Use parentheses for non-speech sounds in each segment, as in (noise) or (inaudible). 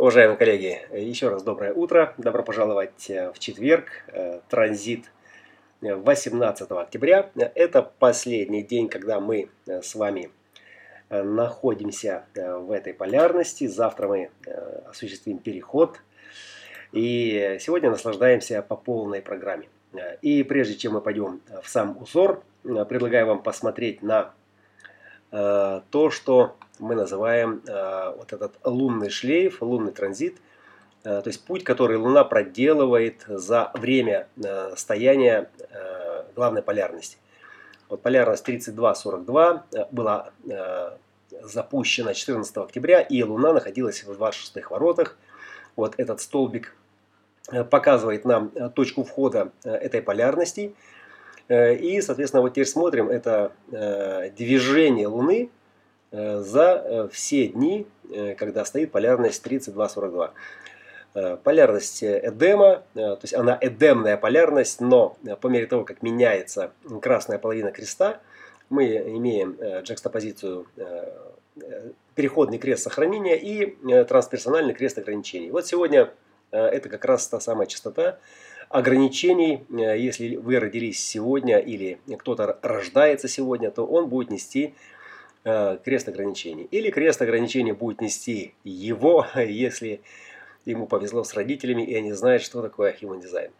Уважаемые коллеги, еще раз доброе утро. Добро пожаловать э, в четверг, э, транзит 18 октября. Это последний день, когда мы э, с вами находимся в этой полярности. Завтра мы осуществим переход. И сегодня наслаждаемся по полной программе. И прежде чем мы пойдем в сам УСОР, предлагаю вам посмотреть на то, что мы называем э, вот этот лунный шлейф, лунный транзит, э, то есть путь, который Луна проделывает за время э, стояния э, главной полярности. Вот полярность 32-42 э, была э, запущена 14 октября, и Луна находилась в 26 воротах. Вот этот столбик э, показывает нам э, точку входа этой полярности. И, соответственно, вот теперь смотрим, это движение Луны Э, за э, все дни, э, когда стоит полярность 32-42. Полярность Эдема, то есть она эдемная полярность, но по мере того, как меняется красная половина креста, мы имеем джекстопозицию переходный крест сохранения и трансперсональный крест ограничений. Вот сегодня это как раз та самая частота ограничений. Если вы родились сегодня или кто-то рождается сегодня, то он будет нести Э, крест ограничений. Или крест ограничений будет нести его, (laughs) если ему повезло с родителями, и они знают, что такое human design.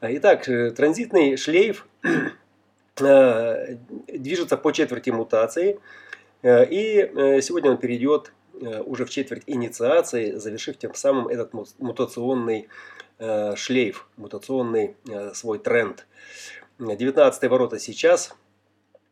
Итак, э, транзитный шлейф (clears throat) э, движется по четверти мутации, и сегодня он перейдет уже в четверть инициации, завершив тем самым этот мутационный шлейф, мутационный свой тренд. 19 ворота сейчас –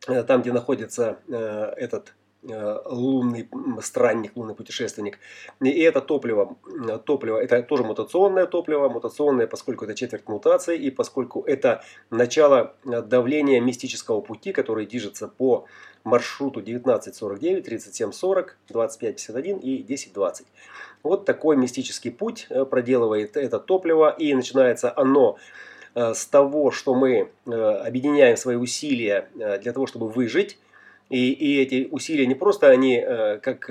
Э, там, где находится э, этот э, лунный странник, лунный путешественник. И это топливо, топливо, это тоже мутационное топливо, мутационное, поскольку это четверть мутации, и поскольку это начало давления мистического пути, который движется по маршруту 1949, 3740, 2551 и 1020. Вот такой мистический путь проделывает это топливо, и начинается оно Э, с того, что мы э, объединяем свои усилия э, для того, чтобы выжить, и, и эти усилия не просто они, как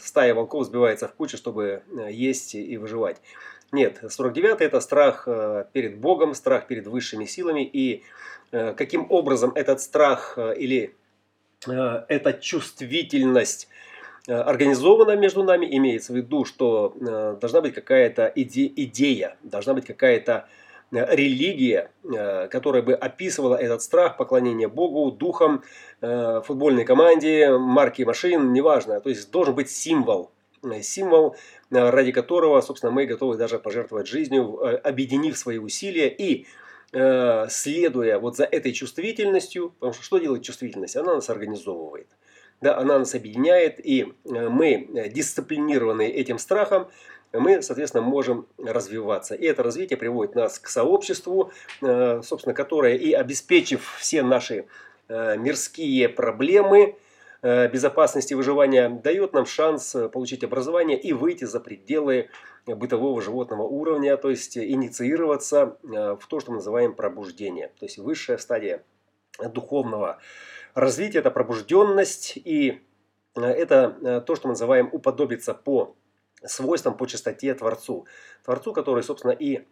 стая волков, сбивается в кучу, чтобы есть и выживать. Нет, 49 это страх перед Богом, страх перед высшими силами. И каким образом этот страх или эта чувствительность организована между нами, имеется в виду, что должна быть какая-то иде идея, должна быть какая-то Э, религия, э, которая бы описывала этот страх, поклонение Богу, духам, э, футбольной команде, марки машин, неважно. То есть должен быть символ, символ, ради которого, собственно, мы готовы даже пожертвовать жизнью, объединив свои усилия и следуя вот за этой чувствительностью, потому что что делает чувствительность? Она нас организовывает. Да, она нас объединяет, и мы, дисциплинированные этим страхом, мы, соответственно, можем развиваться. И это развитие приводит нас к сообществу, э, собственно, которое и обеспечив все наши э, мирские проблемы, э, безопасности выживания, дает нам шанс получить образование и выйти за пределы бытового животного уровня, то есть инициироваться в то, что мы называем пробуждение. То есть высшая стадия духовного развития – это пробужденность, и это то, что мы называем уподобиться по свойствам по чистоте Творцу. Творцу, который, собственно, и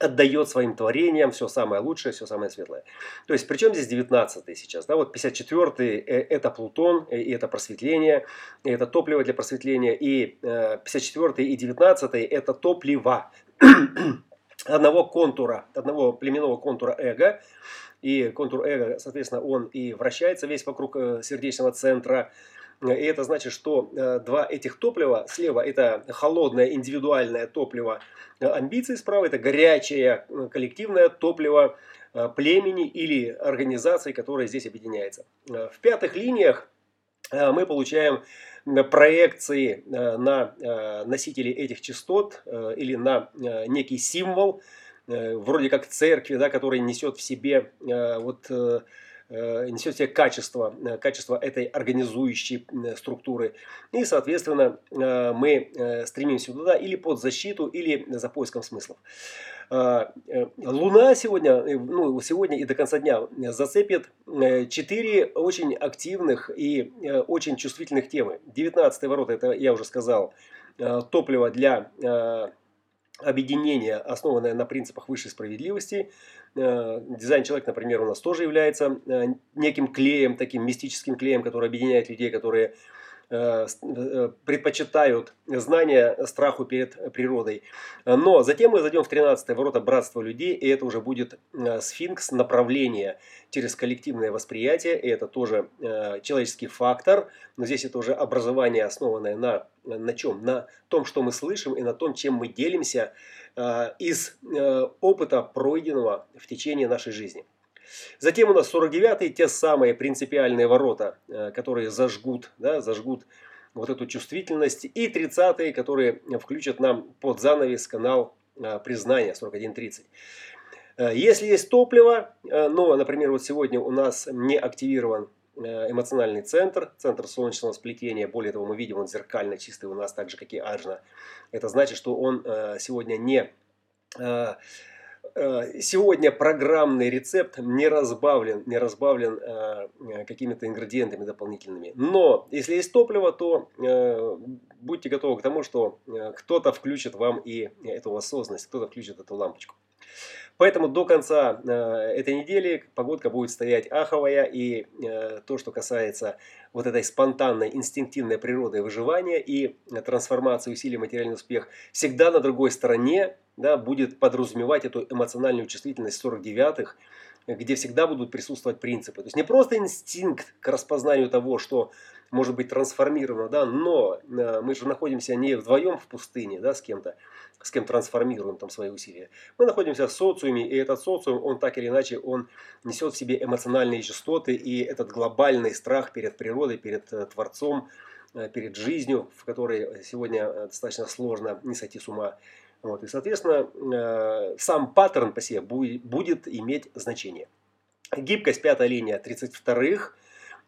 отдает своим творениям все самое лучшее, все самое светлое. То есть, причем здесь 19 сейчас, да, вот 54 э, это Плутон, э, и это просветление, и это топливо для просветления, и 54 э, и 19 это топливо (clears throat) одного контура, одного племенного контура эго, и контур эго, соответственно, он и вращается весь вокруг сердечного центра, и это значит, что э, два этих топлива, слева это холодное индивидуальное топливо э, амбиций, справа это горячее э, коллективное топливо племени или организации, которая здесь объединяется. В пятых линиях мы получаем проекции на носители этих частот или на некий символ, вроде как церкви, да, который несет в себе вот Э, несет в себе качество, э, качество этой организующей структуры. И, соответственно, э, мы стремимся туда или под защиту, или за поиском смыслов. Луна сегодня, ну, сегодня и до конца дня зацепит четыре очень активных и очень чувствительных темы. 19 ворота, это я уже сказал, топливо для объединение, основанное на принципах высшей справедливости. Дизайн человек, например, у нас тоже является неким клеем, таким мистическим клеем, который объединяет людей, которые Э, э, предпочитают знания страху перед природой. Но затем мы зайдем в 13 ворота братства людей, и это уже будет э, сфинкс направления через коллективное восприятие, и это тоже человеческий фактор, но здесь это уже образование, основанное на, на чем? На том, что мы слышим, и на том, чем мы делимся из опыта пройденного в течение нашей жизни. Затем у нас 49-й, те самые принципиальные ворота, э, которые зажгут, да, зажгут вот эту чувствительность. И 30-е, которые включат нам под занавес канал э, признания 41.30. Э, если есть топливо, но, например, вот сегодня у нас не активирован эмоциональный центр, центр солнечного сплетения, более того, мы видим, он зеркально чистый у нас, так же, как и Аджна. Это значит, что он сегодня не сегодня программный рецепт не разбавлен, не разбавлен э, э, какими-то ингредиентами дополнительными. Но если есть топливо, то будьте готовы к тому, что кто-то включит вам и эту осознанность, кто-то включит эту лампочку. Поэтому до конца э, этой недели погодка будет стоять аховая. И э, то, что касается вот этой спонтанной, инстинктивной природы выживания и трансформации усилий материальный успех, всегда на другой стороне да, будет подразумевать эту эмоциональную чувствительность 49-х, где всегда будут присутствовать принципы. То есть не просто инстинкт к распознанию того, что может быть трансформировано, да, но э, мы же находимся не вдвоем в пустыне да, с кем-то, с кем трансформируем там свои усилия. Мы находимся в социуме, и этот социум, он так или иначе, он несет в себе эмоциональные частоты, и этот глобальный страх перед природой, перед э, Творцом, э, перед жизнью, в которой сегодня достаточно сложно не сойти с ума. Вот, и, соответственно, сам паттерн по себе будет иметь значение. Гибкость, пятая линия 32-х,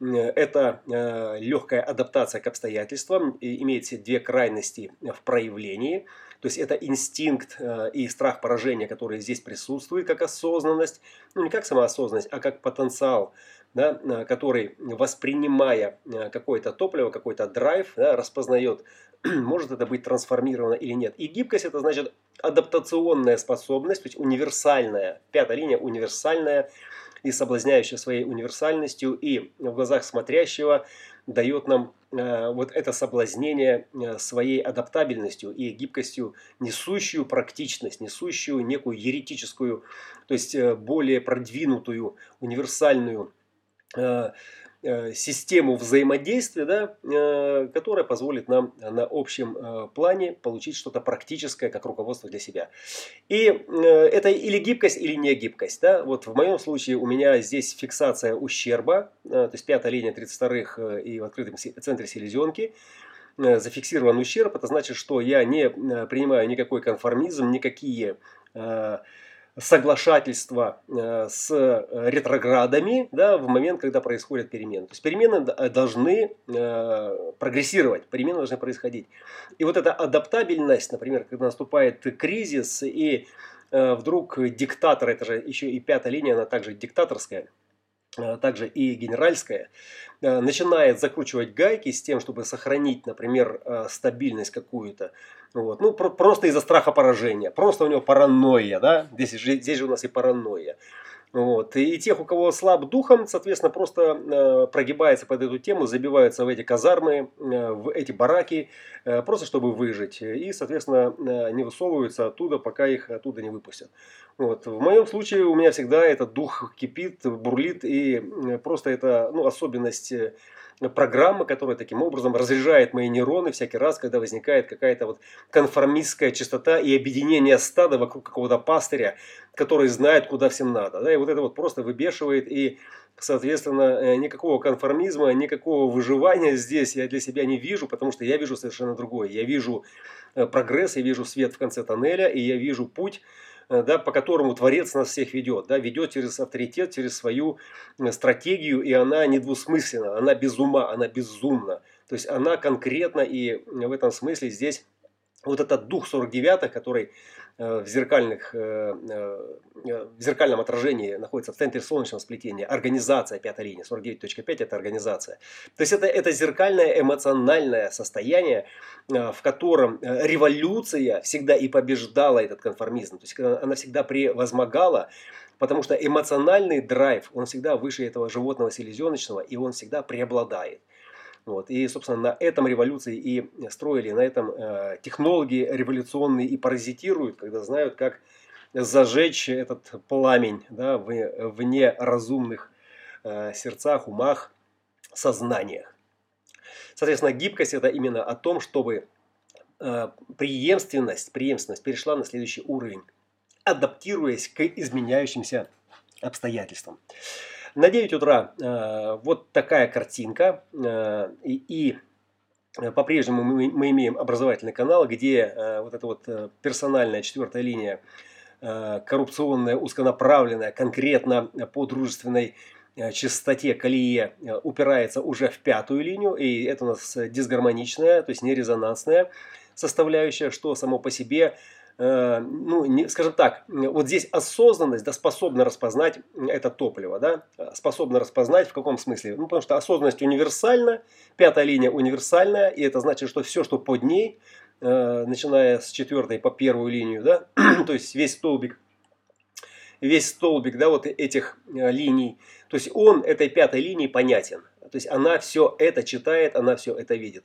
это э, легкая адаптация к обстоятельствам, имеется две крайности в проявлении. То есть это инстинкт э, и страх поражения, который здесь присутствует, как осознанность, ну не как самоосознанность, а как потенциал, да, э, который, воспринимая какое-то топливо, какой-то драйв, да, распознает, (clears throat) может это быть трансформировано или нет. И гибкость это значит адаптационная способность, то есть универсальная, пятая линия универсальная и соблазняющая своей универсальностью, и в глазах смотрящего дает нам э, вот это соблазнение э, своей адаптабельностью и гибкостью, несущую практичность, несущую некую еретическую, то есть э, более продвинутую, универсальную э, систему взаимодействия, да, э, которая позволит нам на общем э, плане получить что-то практическое, как руководство для себя. И это или гибкость, или не гибкость. Да? Вот в моем случае у меня здесь фиксация ущерба, то есть пятая линия 32 и в открытом центре селезенки зафиксирован ущерб. Это значит, что я не принимаю никакой конформизм, никакие соглашательства э, с ретроградами да, в момент, когда происходят перемены. То есть перемены э, должны э, прогрессировать, перемены должны происходить. И вот эта адаптабельность, например, когда наступает кризис и вдруг диктатор, это же еще и пятая линия, она также диктаторская, также и генеральская, начинает закручивать гайки с тем, чтобы сохранить, например, стабильность какую-то, вот. Ну, про- просто из-за страха поражения. Просто у него паранойя, да? Здесь здесь же у нас и паранойя. Вот. И тех, у кого слаб духом, соответственно, просто э, прогибается под эту тему, забиваются в эти казармы, э, в эти бараки, э, просто чтобы выжить. И, соответственно, э, не высовываются оттуда, пока их оттуда не выпустят. Вот. В моем случае у меня всегда этот дух кипит, бурлит, и э, просто это ну, особенность э, программа, которая таким образом разряжает мои нейроны всякий раз, когда возникает какая-то вот конформистская частота и объединение стада вокруг какого-то пастыря, который знает, куда всем надо. Да? И вот это вот просто выбешивает и Соответственно, э, никакого конформизма, никакого выживания здесь я для себя не вижу, потому что я вижу совершенно другое. Я вижу э, прогресс, я вижу свет в конце тоннеля, и я вижу путь, да, по которому Творец нас всех ведет. Да, ведет через авторитет, через свою э, стратегию, и она недвусмысленна, она без ума, она безумна. То есть она конкретно, и в этом смысле здесь вот этот дух 49 который Э, в, зеркальных, э, э, в зеркальном отражении находится в центре солнечного сплетения. Организация пятой линии. 49.5 это организация. То есть это, это зеркальное эмоциональное состояние, в котором революция всегда и побеждала этот конформизм. То есть она всегда превозмогала Потому что эмоциональный драйв, он всегда выше этого животного селезеночного, и он всегда преобладает. Вот. И, собственно, на этом революции и строили, на этом э, технологии революционные и паразитируют, когда знают, как зажечь этот пламень да, в, вне разумных э, сердцах, умах, сознаниях. Соответственно, гибкость это именно о том, чтобы э, преемственность, преемственность перешла на следующий уровень, адаптируясь к изменяющимся обстоятельствам. На 9 утра э, вот такая картинка. Э, и, и э, по-прежнему мы, мы имеем образовательный канал, где э, вот эта вот э, персональная четвертая линия, э, коррупционная, узконаправленная, конкретно по дружественной э, частоте колее упирается уже в пятую линию, и это у нас дисгармоничная, то есть нерезонансная составляющая, что само по себе ну, не, скажем так, вот здесь осознанность да, способна распознать это топливо, да, способна распознать в каком смысле? Ну, потому что осознанность универсальна, пятая линия универсальная, и это значит, что все, что под ней, э, начиная с четвертой по первую линию, да, (clears throat) то есть весь столбик, весь столбик, да, вот этих э, линий, то есть он этой пятой линии понятен, то есть она все это читает, она все это видит.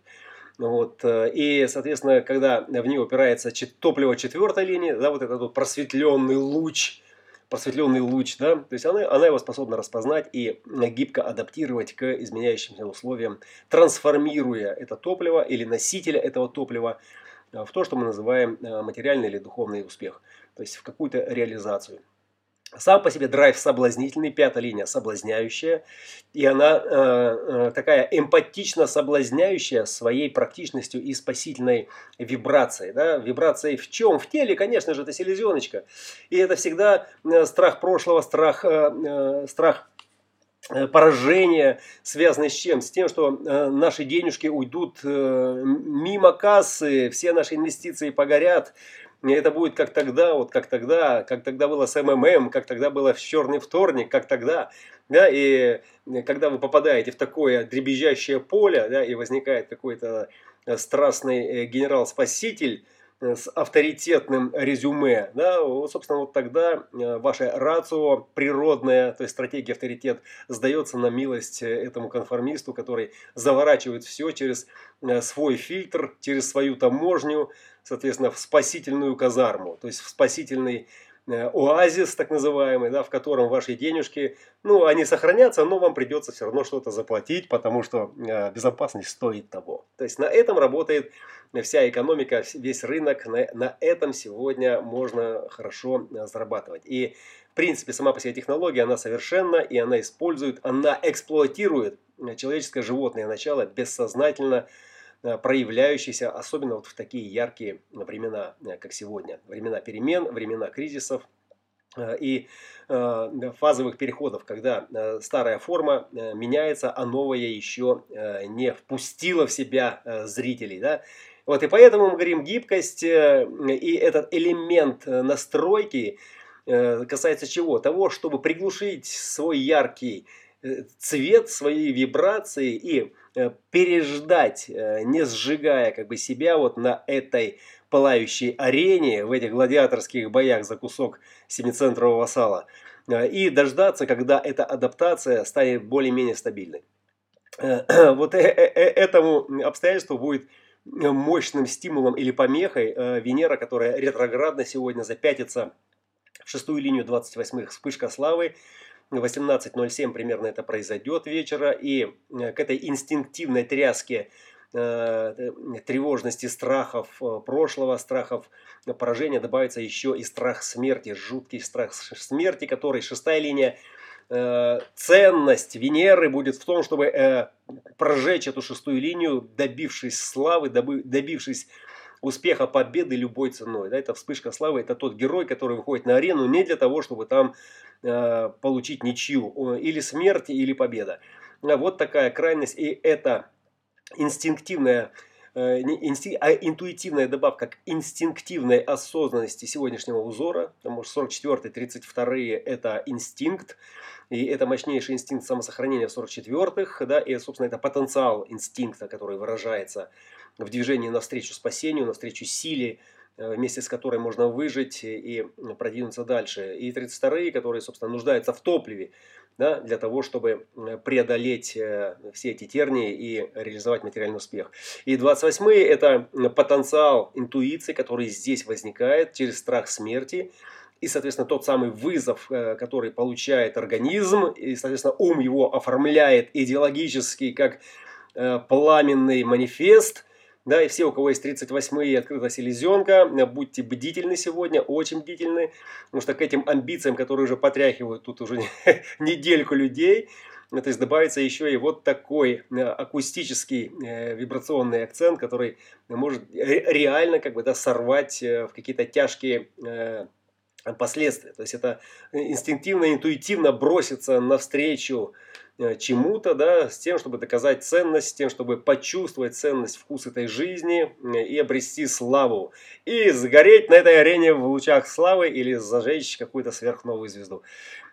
Вот, э, и, соответственно, когда в нее упирается топливо четвертой линии, да, вот этот вот просветленный луч, просветленный луч, да, то есть она, она его способна распознать и гибко адаптировать к изменяющимся условиям, трансформируя это топливо или носителя этого топлива э, в то, что мы называем э, материальный или духовный успех, то есть в какую-то реализацию. Сам по себе драйв соблазнительный, пятая линия соблазняющая, и она э, э, такая эмпатично соблазняющая своей практичностью и спасительной вибрацией. Да? Вибрацией в чем? В теле, конечно же, это селезеночка. И это всегда э, страх прошлого, страх, э, э страх э, поражения, связанный с чем? С тем, что наши денежки уйдут мимо кассы, все наши инвестиции погорят, это будет как тогда, вот как тогда, как тогда было с МММ, как тогда было в черный вторник, как тогда. Да, и когда вы попадаете в такое дребезжащее поле, да, и возникает какой-то э, страстный э, генерал-спаситель, Э, с авторитетным резюме, да, собственно, вот тогда э, ваше рацио природная, то есть стратегия авторитет, сдается на милость э, этому конформисту, который заворачивает все через свой фильтр, через свою таможню, соответственно, в спасительную казарму, то есть в спасительный Э, оазис, так называемый, да, в котором ваши денежки, ну, они сохранятся, но вам придется все равно что-то заплатить, потому что э, безопасность стоит того. То есть на этом работает вся экономика, весь рынок, на, на этом сегодня можно хорошо э, зарабатывать. И в принципе сама по себе технология, она совершенна, и она использует, она эксплуатирует человеческое животное начало бессознательно, проявляющийся особенно вот в такие яркие времена, э, как сегодня. Времена перемен, времена кризисов э, и фазовых переходов, когда старая форма меняется, а новая еще не впустила в себя зрителей. Да? Вот, и поэтому мы говорим гибкость и этот элемент настройки касается чего? Того, чтобы приглушить свой яркий цвет, свои вибрации и Э, переждать, э, не сжигая как бы себя вот на этой пылающей арене, в этих гладиаторских боях за кусок семицентрового сала, э, и дождаться, когда эта адаптация станет более-менее стабильной. (clears throat) Вот этому обстоятельству будет мощным стимулом или помехой Венера, которая ретроградно сегодня запятится в шестую линию 28-х вспышка славы, 18.07 примерно это произойдет вечера, и э, к этой инстинктивной тряске э, тревожности, страхов э, прошлого, страхов поражения добавится еще и страх смерти, жуткий страх смерти, который шестая линия ценность Венеры будет в том, чтобы прожечь эту шестую линию, добившись славы, добившись успеха, победы любой ценой. Да, это вспышка славы, это тот герой, который выходит на арену не для того, чтобы там э, получить ничью, или смерть, или победа. Вот такая крайность, и это инстинктивная а интуитивная добавка к инстинктивной осознанности сегодняшнего узора. Потому что 44 32 это инстинкт. И это мощнейший инстинкт самосохранения в 44-х, да, и, собственно, это потенциал инстинкта, который выражается в движении навстречу спасению, навстречу силе, Э, вместе с которой можно выжить и продвинуться дальше. И 32-е, которые, собственно, нуждаются в топливе да, для того, чтобы э, преодолеть э, все эти тернии и реализовать материальный успех. И 28-е – это потенциал интуиции, который здесь возникает через страх смерти, и, соответственно, тот самый вызов, который получает организм, и, соответственно, ум его оформляет идеологически как пламенный манифест, да, и все, у кого есть 38-е открыта селезенка, будьте бдительны сегодня, очень бдительны, потому что к этим амбициям, которые уже потряхивают тут уже (laughs) недельку людей, то есть добавится еще и вот такой э, акустический э, вибрационный акцент, который может реально как бы да, сорвать э, в какие-то тяжкие последствия. То есть это инстинктивно, интуитивно бросится навстречу Э, чему-то, да, с тем, чтобы доказать ценность, с тем, чтобы почувствовать ценность, вкус этой жизни э, и обрести славу. И сгореть на этой арене в лучах славы или зажечь какую-то сверхновую звезду.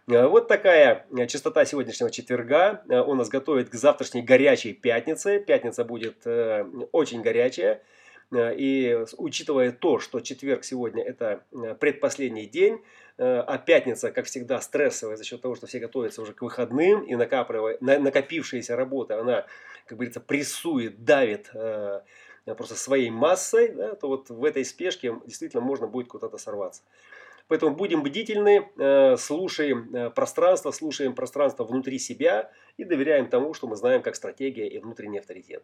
Э, вот такая частота сегодняшнего четверга. Он нас готовит к завтрашней горячей пятнице. Пятница будет очень горячая. И учитывая то, что четверг сегодня это предпоследний день, Э, а пятница, как всегда, стрессовая за счет того, что все готовятся уже к выходным, и накопившаяся работа, она, как говорится, прессует, давит э, просто своей массой, да, то вот в этой спешке действительно можно будет куда-то сорваться. Поэтому будем бдительны, э, слушаем пространство, слушаем пространство внутри себя и доверяем тому, что мы знаем как стратегия и внутренний авторитет.